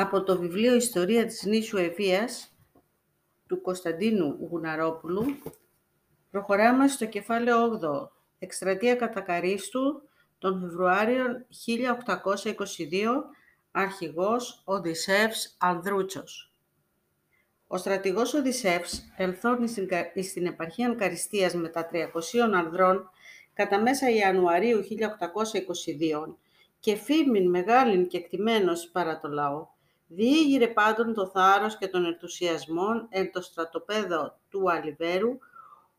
Από το βιβλίο «Ιστορία της νήσου Ευβοίας» του Κωνσταντίνου Γουναρόπουλου. Προχωράμε στο κεφάλαιο 8, εκστρατεία Κατακαρίστου τον Φεβρουάριο 1822, αρχηγός Οδυσσεύς Ανδρούτσος. Ο στρατηγός Οδυσσεύς ελθώνει στην επαρχία Καριστίας με τα 300 ανδρών κατά μέσα Ιανουαρίου 1822 και φήμην μεγάλην και εκτιμένος παρά το λαό, διήγηρε πάντων το θάρρος και τον ενθουσιασμό εν το στρατοπέδο του Αλιβέρου,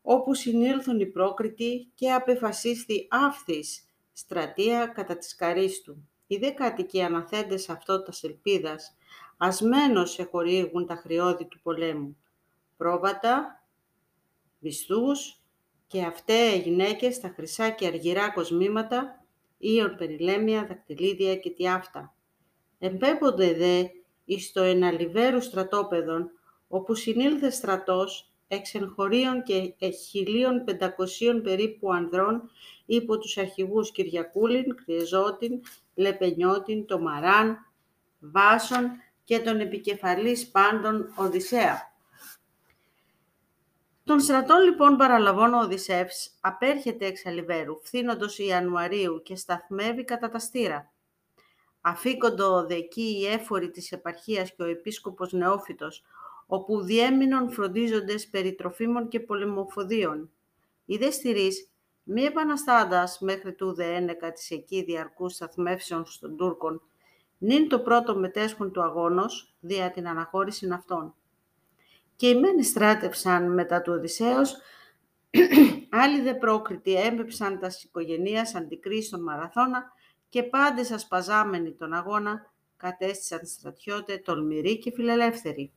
όπου συνήλθουν οι πρόκριτοι και απεφασίστη αύθης στρατεία κατά της Καρίστου. Οι δε κάτοικοι αναθέντες αυτό τα ελπίδας, ασμένως εχορήγουν τα χρειώδη του πολέμου. Πρόβατα, μισθούς και αυτέ γυναίκες στα χρυσά και αργυρά κοσμήματα, ίον περιλέμια, δακτυλίδια και τι αυτά. Εμπέπονται δε εις το εναλιβέρου στρατόπεδον, όπου συνήλθε στρατός εξενχωρίων και χιλίων πεντακοσίων περίπου ανδρών υπό τους αρχηγούς Κυριακούλην, Κρυεζότην, Λεπενιώτην, Τομαράν, Βάσον και τον επικεφαλής πάντων Οδυσσέα. Τον στρατών λοιπόν παραλαβών ο Οδυσσεύς απέρχεται εξ Αλιβέρου, φθήνοντος Ιανουαρίου και σταθμεύει κατά τα στήρα. Αφήκοντο εκεί οι έφοροι της επαρχίας και ο επίσκοπος Νεόφυτος, όπου διέμεινον φροντίζοντες περί τροφίμων και πολεμοφοδίων. Οι δε στηρείς, μη επαναστάντας μέχρι τούδε ένεκα της εκεί διαρκούς σταθμεύσεων των Τούρκων, νυν το πρώτο μετέσχον του αγώνος, δια την αναχώρηση αυτών. Και οι μένοι στράτευσαν μετά του Οδυσσέως, άλλοι δε πρόκριτοι έμπεψαν τας οικογενείας αντικρίς στον Μαραθώνα και πάντες ασπαζάμενοι τον αγώνα κατέστησαν στρατιώτε τολμηροί και φιλελεύθεροι.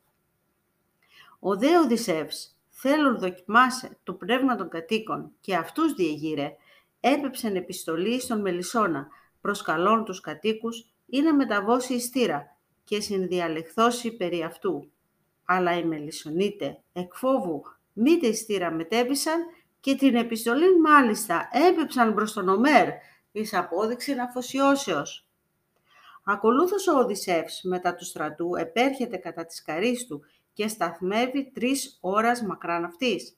Ο δε Οδυσσεύς, θέλουν δοκιμάσε το πνεύμα των κατοίκων και αυτούς διεγείρε, έπεψαν επιστολή στον Μελισσόνα, προσκαλών τους κατοίκους ή να μεταβώσει η στήρα και συνδιαλεχθώσει περί αυτού. Αλλά οι Μελισσονίτες εκ φόβου μήτε η στήρα μετέβησαν και την επιστολή μάλιστα έπεψαν προς τον Ομέρ εις απόδειξη αφοσιώσεως. Ακολούθως ο Οδυσσεύς μετά του στρατού επέρχεται κατά της καρίστου και σταθμεύει τρεις ώρας μακράν αυτής.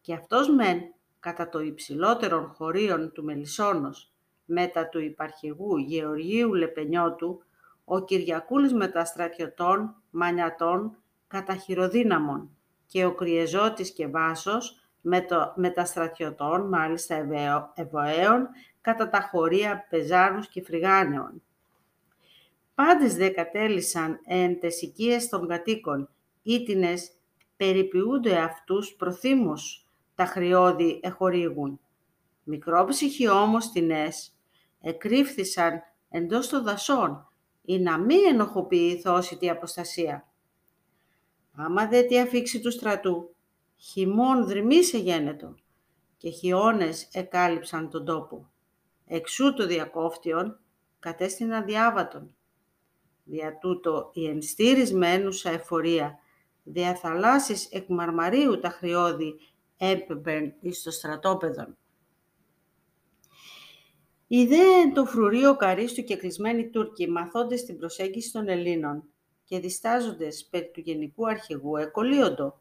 Και αυτός μεν κατά το υψηλότερον χωρίων του Μελισσόνος, μετά του υπαρχηγού Γεωργίου Λεπενιώτου, ο Κυριακούλης μεταστρατιωτών, μανιατών, καταχειροδύναμων και ο Κριεζώτης και Βάσος με το, μεταστρατιωτών, μάλιστα ευωαίων, κατά τα χωρία πεζάρους και φρυγάνεων. Πάντες δε κατέλησαν εν τες των κατοίκων, ήτινες περιποιούνται αυτούς προθύμους τα χρειώδη εχορήγουν. Μικρόψυχοι όμως τινές εκρύφθησαν εντός των δασών, ή να μη ενοχοποιηθώσει τη αποστασία. Άμα δε τη αφήξει του στρατού, χειμών δρυμίσε γένετο και χιόνες εκάλυψαν τον τόπο. Εξού το διακόφτιον κατέστηνα διάβατον. Δια τούτο η ενστήρισμένουσα εφορία, δια θαλάσσης εκ μαρμαρίου τα χρειώδη έπαιμπεν εις το στρατόπεδον. Ιδέε το φρουρίο καρίστου και κλεισμένοι Τούρκοι, μαθώντες την προσέγγιση των Ελλήνων και διστάζοντες περί του Γενικού Αρχηγού, εκολύοντο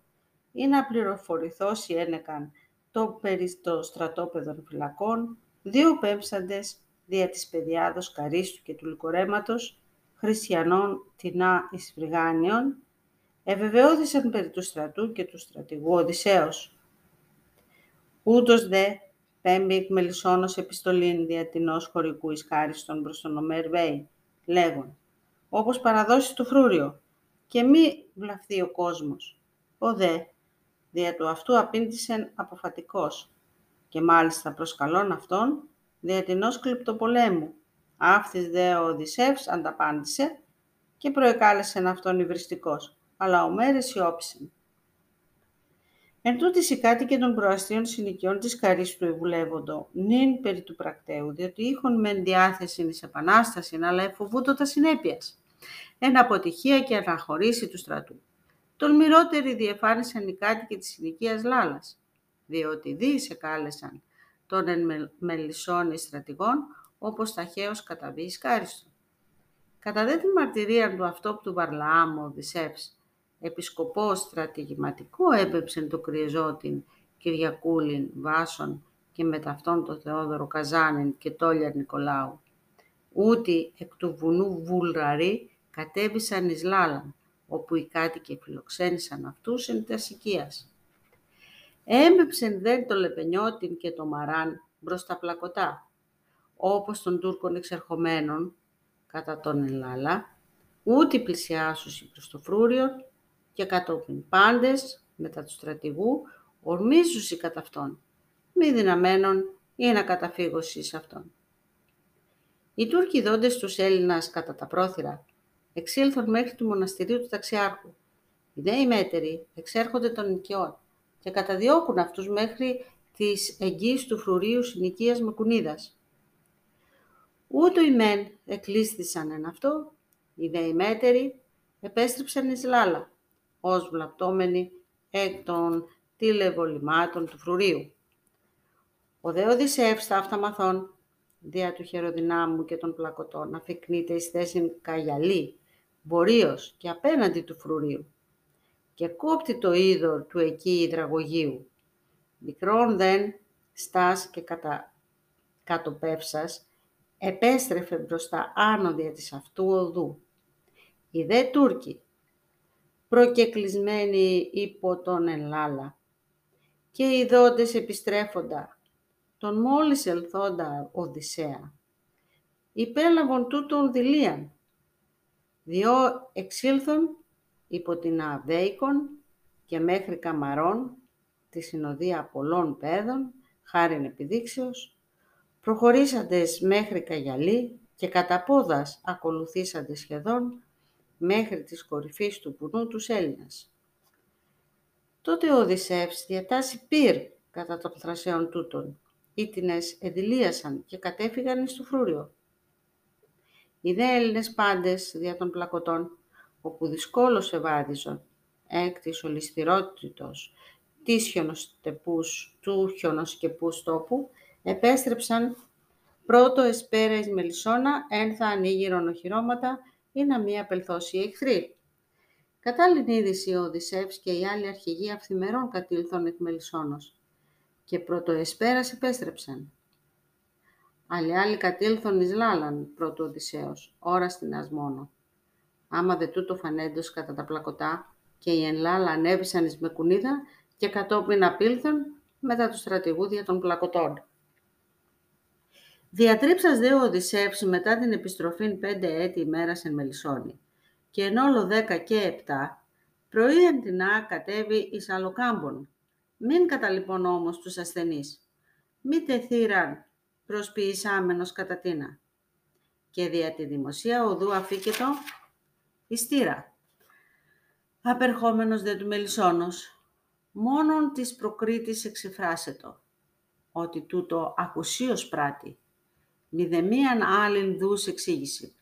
ή να πληροφορηθώσει ένεκαν το περί το στρατόπεδων φυλακών, δύο πέμψαντες δια της παιδιάδος Καρίστου και του Λυκορέματος, χριστιανών τεινά εις Βρυγάνιων, ευεβαιώθησαν περί του στρατού και του στρατηγού Οδυσσέως. Ούτως δε πέμπει εκ μελισσόνος επιστολήν διατηνός χωρικού εις χάριστον προς τον Ομέρ Βέη, λέγον, όπως παραδώσει του φρούριο, και μη βλαφθεί ο κόσμος. Ο δε, δια του αυτού απήντησεν αποφατικός, και μάλιστα προσκαλών αυτόν, διατηνός κλειπτοπολέμου. Αύθης δε ο Οδυσσεύς ανταπάντησε και προεκάλεσεν αυτόν υβριστικός, αλλά ο Μέρες σιώπησεν. Εν τούτης οι κάτοικοι των προαστίων συνοικιών της Καρής του Ευουλεύοντο, νυν περί του πρακτέου, διότι είχον μεν διάθεση εις επανάσταση, αλλά εφοβούτο τα συνέπειας. Εν αποτυχία και αναχωρήσει του στρατού. Τολμηρότεροι διεφάνισαν οι κάτοικοι της συνοικίας Λάλας, διότι δι σε κάλεσαν τον εν μελισσόνι στρατηγών, όπως ταχαίως καταβεί εις κάριστο. Κατά δε τη μαρτυρία του αυτόπτου Βαρλαάμ ο Οδυσσεύς, επισκοπός στρατηγηματικό έπεψε το κρυεζότην Κυριακούλην Βάσον και με ταυτόν το Θεόδωρο Καζάνιν και Τόλια Νικολάου. Ούτι εκ του βουνού Βουλραρή κατέβησαν εις Λάλαν, όπου οι κάτοικοι φιλοξένησαν αυτούς εν τασικίας. Έμπεψεν δε το Λεπενιώτην και το Μαράν μπρος τα πλακωτά, όπως των Τούρκων εξερχομένων κατά τον Ελλάλα, ούτε πλησιάσουσι προς το φρούριο και κατόπιν πάντες μετά του στρατηγού ορμίζουσι κατά αυτόν, μη δυναμένων ή να καταφύγωσι σε αυτόν. Οι Τούρκοι δόντες τους Έλληνας κατά τα πρόθυρα εξήλθον μέχρι του μοναστηρίου του ταξιάρχου. Οι νέοι μέτεροι εξέρχονται των οικειών και καταδιώκουν αυτούς μέχρι της εγγύης του φρουρίου συνοικίας Μακουνίδας. Ούτω οι μεν εκλείστησαν εν αυτό, οι δε οι μέτεροι επέστρεψαν εις Λάλα, ως βλαπτόμενοι εκ των τηλεβολημάτων του φρουρίου. Ο δε Οδυσσεύς τα μαθών, δια του χεροδυνάμου και των πλακωτών, αφικνείται εις θέση καγιαλή, βορείος και απέναντι του φρουρίου και κόπτει το είδωρ του εκεί υδραγωγείου. Μικρόν δεν στάς και κατα... κατοπεύσας, επέστρεφε μπροστά άνοδια της αυτού οδού. Οι δε Τούρκοι, προκεκλισμένοι υπό τον Ελλάλα, και οι δότες επιστρέφοντα, τον μόλις ελθόντα Οδυσσέα, υπέλαβον τούτον δηλίαν, διό εξήλθον υπό την Αβέικον και μέχρι Καμαρών, τη συνοδεία πολλών παιδών, χάριν επιδείξεως, προχωρήσαντες μέχρι Καγιαλή και κατά πόδας ακολουθήσαντες σχεδόν μέχρι της κορυφής του πουνού τους Έλληνας. Τότε ο Οδυσσεύς διατάσσει πυρ κατά των θρασέων τούτων. Ήτινες εδηλίασαν και κατέφυγαν εις το φρούριο. Οι δε Έλληνες πάντες δια των πλακωτών, όπου δυσκόλως ευάδιζον, εκ της ολισθηρότητος της χιονοστεπούς, του χιονοσκεπούς τόπου, επέστρεψαν πρώτο εσπέρα εις Μελισσόνα, ένθα ανοίγει οχυρώματα ή να μη απελθώσει εχθροί. Κατάλληλη είδηση ο Οδυσσεύς και οι άλλοι αρχηγοί αυθημερών κατήλθον εκ Μελισσόνος και πρώτο εσπέρας επέστρεψαν. Άλλοι άλλοι κατήλθον εις Λάλαν, πρώτο Οδυσσέος, ώρα στην Ασμόνο. Άμα δε τούτο φανέντος κατά τα πλακωτά και οι εν Λάλα ανέβησαν εις Μεκουνίδα και κατόπιν απήλθον μετά του στρατηγούδια των πλακωτών. Διατρίψας δε ο Οδυσσεύς μετά την επιστροφή πέντε έτη ημέρας εν Μελισσόνη και εν όλο δέκα και επτά, πρωί την Α κατέβει εις Αλλοκάμπον. Μην καταλυπών όμως τους ασθενείς. Μη τεθήραν προσποιησάμενος κατά τίνα. Και δια τη δημοσία οδού αφήκετο εις τύρα. Απερχόμενος δε του Μελισσόνος, μόνον της προκρίτης εξεφράσετο, ότι τούτο ακουσίως πράττει, μηδεμίαν άλλην δούς εξήγηση.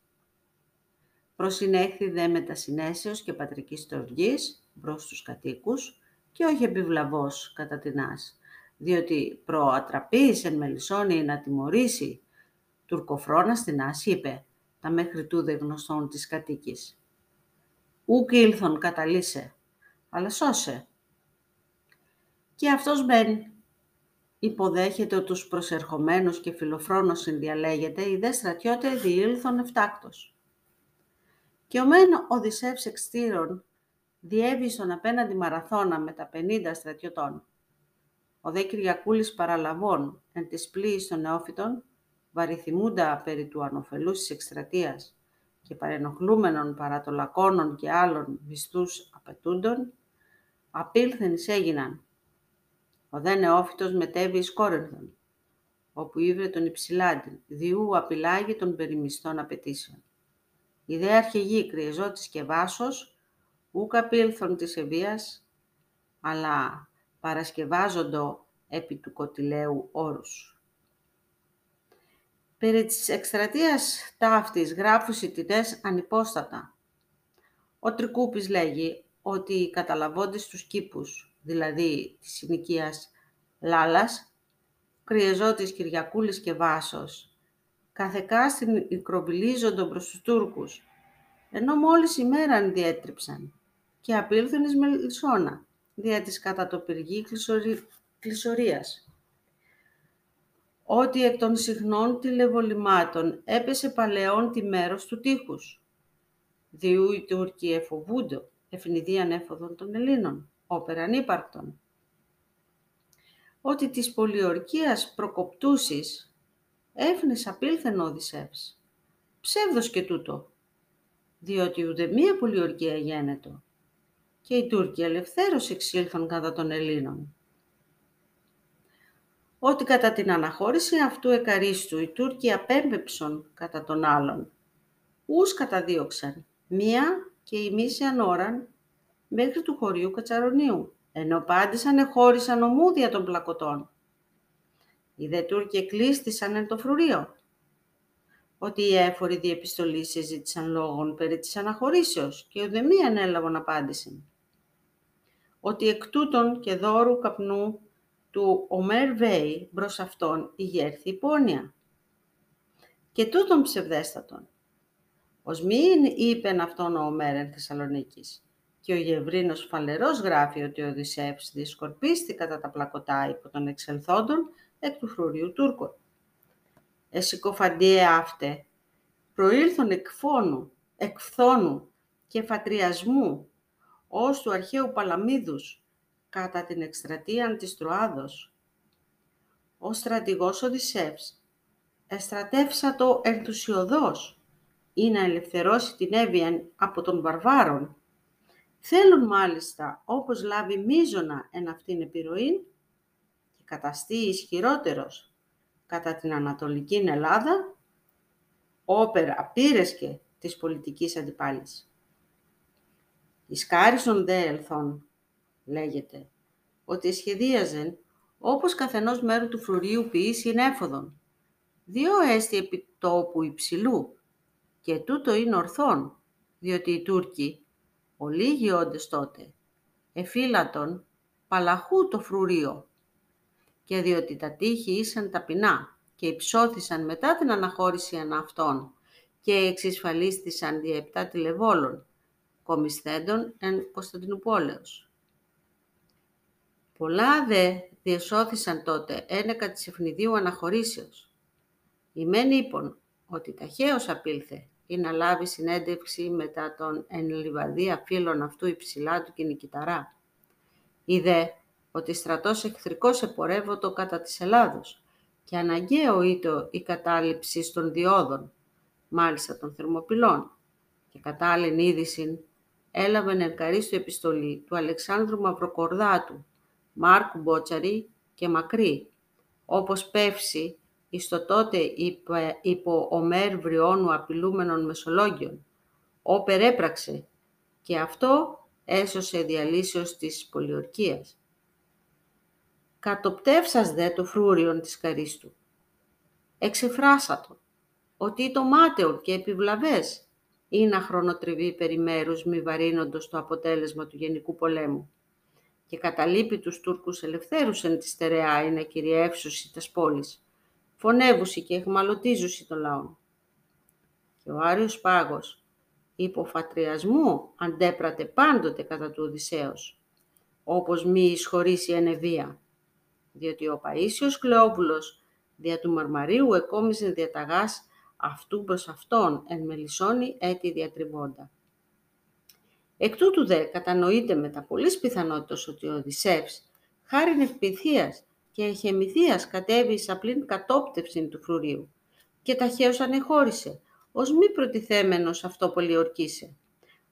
Προσυνέχθη δε μετασυνέσεως και πατρικής τοργής προς τους κατοίκους και όχι επιβλαβός κατά την άς, διότι προατραπείς εν μελισσόνη να τιμωρήσει τουρκοφρόνα στην άς, είπε τα μέχρι τούδε γνωστών της κατοίκης. Ούκ ήλθον καταλύσε, αλλά σώσε. Και αυτός μπαίνει υποδέχεται τους προσερχομένους και φιλοφρόνος συνδιαλέγεται, οι δε στρατιώτε διήλθον εφτάκτος. Και ο μεν Οδυσσεύς εξτήρων διέβησον απέναντι μαραθώνα με τα πενήντα στρατιωτών. Ο δε Κυριακούλης παραλαβών εν της πλοίης των νεόφυτων, βαριθυμούντα περί του ανοφελούς της εκστρατείας και παρενοχλούμενων παρά το λακώνων και άλλων βιστούς απαιτούντων, απήλθεν έγιναν ο δε νεόφυτος μετέβη εις Κόρενθον, όπου ήβρε τον υψηλάντην, διού απειλάγει των περιμιστών απαιτήσεων. Η δε αρχηγή κρυεζότης και βάσος, ούκ απήλθον της ευίας, αλλά παρασκευάζοντο επί του κοτιλαίου όρους. Περί της εκστρατείας ταύτης γράφουσι τιτές ανυπόστατα. Ο Τρικούπης λέγει ότι οι καταλαβώντες τους κήπους δηλαδή της συνοικίας Λάλας, Κρυεζώτης Κυριακούλης και Βάσος, καθεκά στην προς τους Τούρκους ενώ μόλις ημέραν διέτριψαν και απήλθουν εις Μελισσόνα, δια της κατά το πυργή κλεισορίας. Ότι εκ των συχνών τηλεβολημάτων έπεσε παλαιόν τη μέρος του τείχους. Διού οι Τούρκοι εφοβούντο, ευνηδίαν έφοδων των Ελλήνων, όπεραν ύπαρκτον. Ότι της πολιορκίας προκοπτούσης έφνης απήλθεν ο Οδυσσεύς. Ψεύδος και τούτο, διότι ούτε μία πολιορκία γένετο και οι Τούρκοι ελευθέρως εξήλθαν κατά των Ελλήνων. Ότι κατά την αναχώρηση αυτού εκαρίστου οι Τούρκοι απέμπεψον κατά τον άλλον. Ούς καταδίωξαν, μία και η μίσιαν ώραν μέχρι του χωρίου Κατσαρονίου, ενώ πάντησαν εχώρισαν ομούδια των πλακωτών. Οι δε Τούρκοι εκλείστησαν εν το φρουρίο, ότι οι έφοροι διεπιστολή συζήτησαν λόγων περί της αναχωρήσεως και ουδεμίαν έλαβαν απάντηση ότι εκ τούτων και δώρου καπνού του Ομέρ Βέη μπρος αυτόν ηγέρθη υπόνοια. Και τούτον ψευδέστατον. Ως μην είπεν αυτόν ο Ομέρ εν Θεσσαλονίκης. Και ο Γευρίνος φαλερός γράφει ότι ο Οδυσσεύς δισκορπίστη κατά τα πλακωτά υπό των εξελθόντων εκ του φρουριού Τούρκων. Εσυκοφαντίε αύτε, προήλθον εκ φόνου, εκ φθόνου και φατριασμού ως του αρχαίου Παλαμίδους κατά την εκστρατεία της Τροάδος. Ο στρατηγός Οδυσσεύς εστρατεύσατο ενθουσιοδός ή να ελευθερώσει την Εύβοιαν από των βαρβάρων. Θέλουν μάλιστα, όπως λάβει μίζωνα εν αυτήν επιρροή και καταστεί ισχυρότερος κατά την Ανατολική Ελλάδα, όπερα απείρεσκε της πολιτικής αντιπάλης. Εις κάρισον δε ελθόν, λέγεται, ότι σχεδίαζεν όπως καθενός μέρου του φρουρίου ποιήσει έφοδον. Δύο έστι επί τόπου υψηλού και τούτο είναι ορθόν, διότι οι Τούρκοι, ολίγοι όντες τότε, εφύλατον παλαχού το φρουρίο και διότι τα τείχη ήσαν ταπεινά και υψώθησαν μετά την αναχώρηση αναυτών και εξισφαλίστησαν δια επτά τηλεβόλων κομισθέντων εν Κωνσταντινούπολεως. Πολλά δε διεσώθησαν τότε ένεκα της ευνηδίου αναχωρήσεως. Η μεν είπων ότι ταχαίως απήλθε ή να λάβει συνέντευξη μετά τον εν λιβαδία φίλων αυτού υψηλά του και νικηταρά. δε ότι στρατός εχθρικός επορεύωτο κατά της Ελλάδος και αναγκαίο ήτο η κατάληψη των διόδων, μάλιστα των θερμοπυλών, και κατάλληλη είδηση έλαβαν ευχαρίστου επιστολή του Αλεξάνδρου Μαυροκορδάτου, Μάρκου Μπότσαρη και Μακρύ, όπως πεύσει εις το τότε υπό Ομέρ Βριώνου απειλούμενων Μεσολόγγιων, όπερ έπραξε και αυτό έσωσε διαλύσεως της πολιορκίας. Κατοπτεύσας δε το φρούριον της καρίστου. Εξεφράσατο, ότι το μάταιο και επιβλαβές ή να χρονοτριβεί περί μέρους μη βαρύνοντος το αποτέλεσμα του Γενικού Πολέμου. Και καταλείπει τους Τούρκους ελευθέρους εν τη στερεά ή να κυριεύσουσι τας πόλεις, φωνεύουσι και εχμαλωτίζουσι τον λαό. Και ο Άριος Πάγος, υποφατριασμού αντέπρατε πάντοτε κατά του Οδυσσέως, όπως μη εισχωρήσει ενεβία, διότι ο Παΐσιος Κλεόβουλος δια του Μαρμαρίου εκόμιζε διαταγάς αυτού προς αυτόν εν μελισσόνη έτη διατριβώντα. Εκ τούτου δε κατανοείται με τα πολλής πιθανότητας ότι ο Οδυσσεύς, χάριν ευπηθείας και εχεμηθείας κατέβη εις απλήν κατόπτευσιν του φρουρίου και ταχαίως ανεχώρησε, ως μη προτιθέμενος αυτό πολιορκήσε.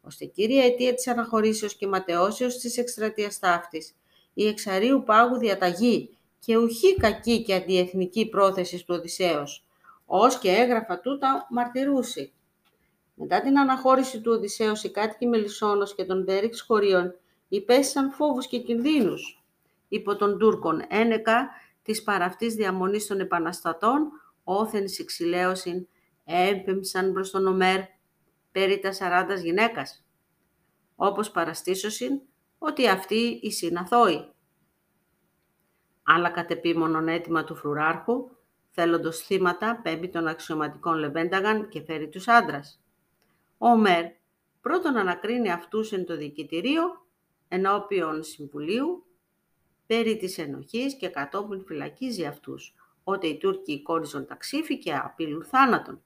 Ώστε κύρια αιτία της αναχωρήσεως και ματαιώσεως της εκστρατείας ταύτης, η εξαρίου πάγου διαταγή και ουχή κακή και αντιεθνική πρόθεσης του Οδυσσέως, ως και έγραφα τούτα μαρτυρούσι. Μετά την αναχώρηση του Οδυσσέως, οι κάτοικοι Μελισσόνος και των Πέριξ χωρίων υπέστησαν φόβους και κινδύνους υπό των Τούρκων ένεκα της παραυτής διαμονής των επαναστατών, όθεν εξηλαίωσιν έμπεμψαν προς τον Ομέρ περί τα σαράντας γυναίκας, όπως παραστήσωσιν ότι αυτοί οι συναθώοι. Άλλα κατεπίμονον έτοιμα του φρουράρχου, θέλοντος θύματα πέμπει των αξιωματικών Λεβένταγαν και φέρει τους άντρας. Ο Μέρ πρώτον ανακρίνει αυτούς εν το δικητηρίο ενώπιον Συμβουλίου περί της ενοχής και κατόπιν φυλακίζει αυτούς, ότε οι Τούρκοι κόριζον ταξίφη και απειλούν θάνατον.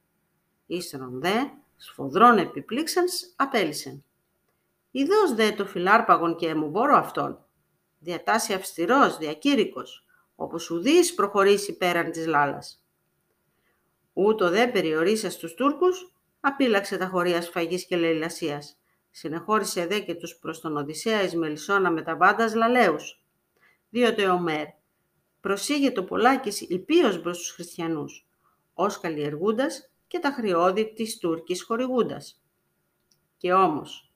Ύστερον δε, σφοδρών επιπλήξανς, απέλησεν. Ιδός δε το φιλάρπαγον και μπορώ αυτόν, διατάσσει αυστηρός, διακήρυκος, όπως ουδής προχωρήσει πέραν της λάλας. Ούτω δε περιορίσα στους Τούρκους, απείλαξε τα χωρία σφαγής και λαιλασίας. Συνεχώρησε δε και τους προς τον Οδυσσέα εις Μελισσόνα με τα βάντας λαλαίους. Διότι ο Μέρ προσήγε το Πολάκης υπείως προς τους χριστιανούς, ως καλλιεργούντας και τα χρειώδη της Τούρκης χορηγούντας. Και όμως,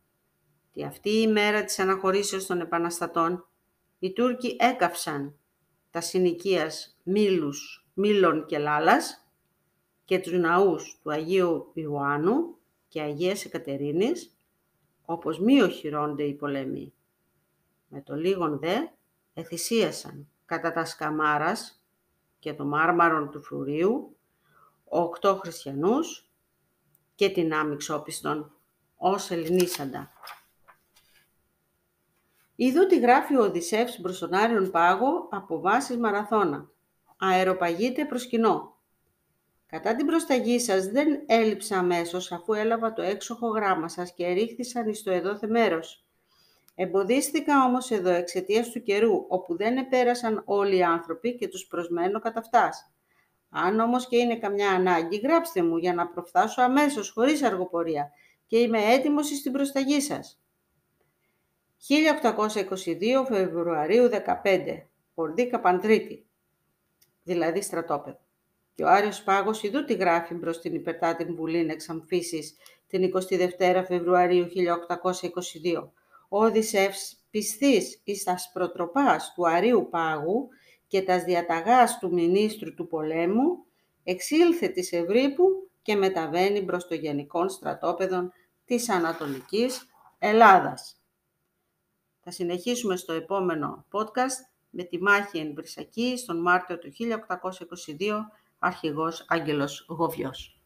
τη αυτή η μέρα της αναχωρήσεως των επαναστατών, οι Τούρκοι έκαυσαν τα συνοικίας Μήλους, Μήλων και Λάλας και τους ναούς του Αγίου Ιωάννου και Αγίας Εκατερίνης, όπως μη οχυρώνται οι πολέμοι. Με το λίγον δε εθυσίασαν κατά τα σκαμάρας και το μάρμαρον του φρουρίου, οκτώ χριστιανούς και την άμυξόπιστον ως ελληνίσαντα. Είδω τι γράφει ο Οδυσσεύς μπροστον πάγο από βάσεις μαραθώνα. Αεροπαγείτε προς κοινό. Κατά την προσταγή σας δεν έλειψα αμέσως αφού έλαβα το έξοχο γράμμα σας και ρίχθησαν εις το εδώθε μέρος. Εμποδίστηκα όμως εδώ εξαιτίας του καιρού, όπου δεν επέρασαν όλοι οι άνθρωποι και τους προσμένω κατά φτάς. Αν όμως και είναι καμιά ανάγκη, γράψτε μου για να προφθάσω αμέσως, χωρίς αργοπορία και είμαι έτοιμος στην προσταγή σας. 1822 Φεβρουαρίου 15, Πορδίκα Παντρίτη, δηλαδή στρατόπεδο. Και ο Άριος Πάγος ειδού τη γράφει μπρος την υπερτάτην Βουλήν εξαμφίσης την 22 Φεβρουαρίου 1822. Ο Οδυσσεύς πιστής εις τας προτροπάς του Αρίου Πάγου και τας διαταγάς του Μινίστρου του Πολέμου, εξήλθε της Ευρύπου και μεταβαίνει προς το γενικών στρατόπεδων της Ανατολικής Ελλάδας. Θα συνεχίσουμε στο επόμενο podcast με τη μάχη εν Βρυσακή στον Μάρτιο του 1822, αρχηγός Άγγελος Γοβιός.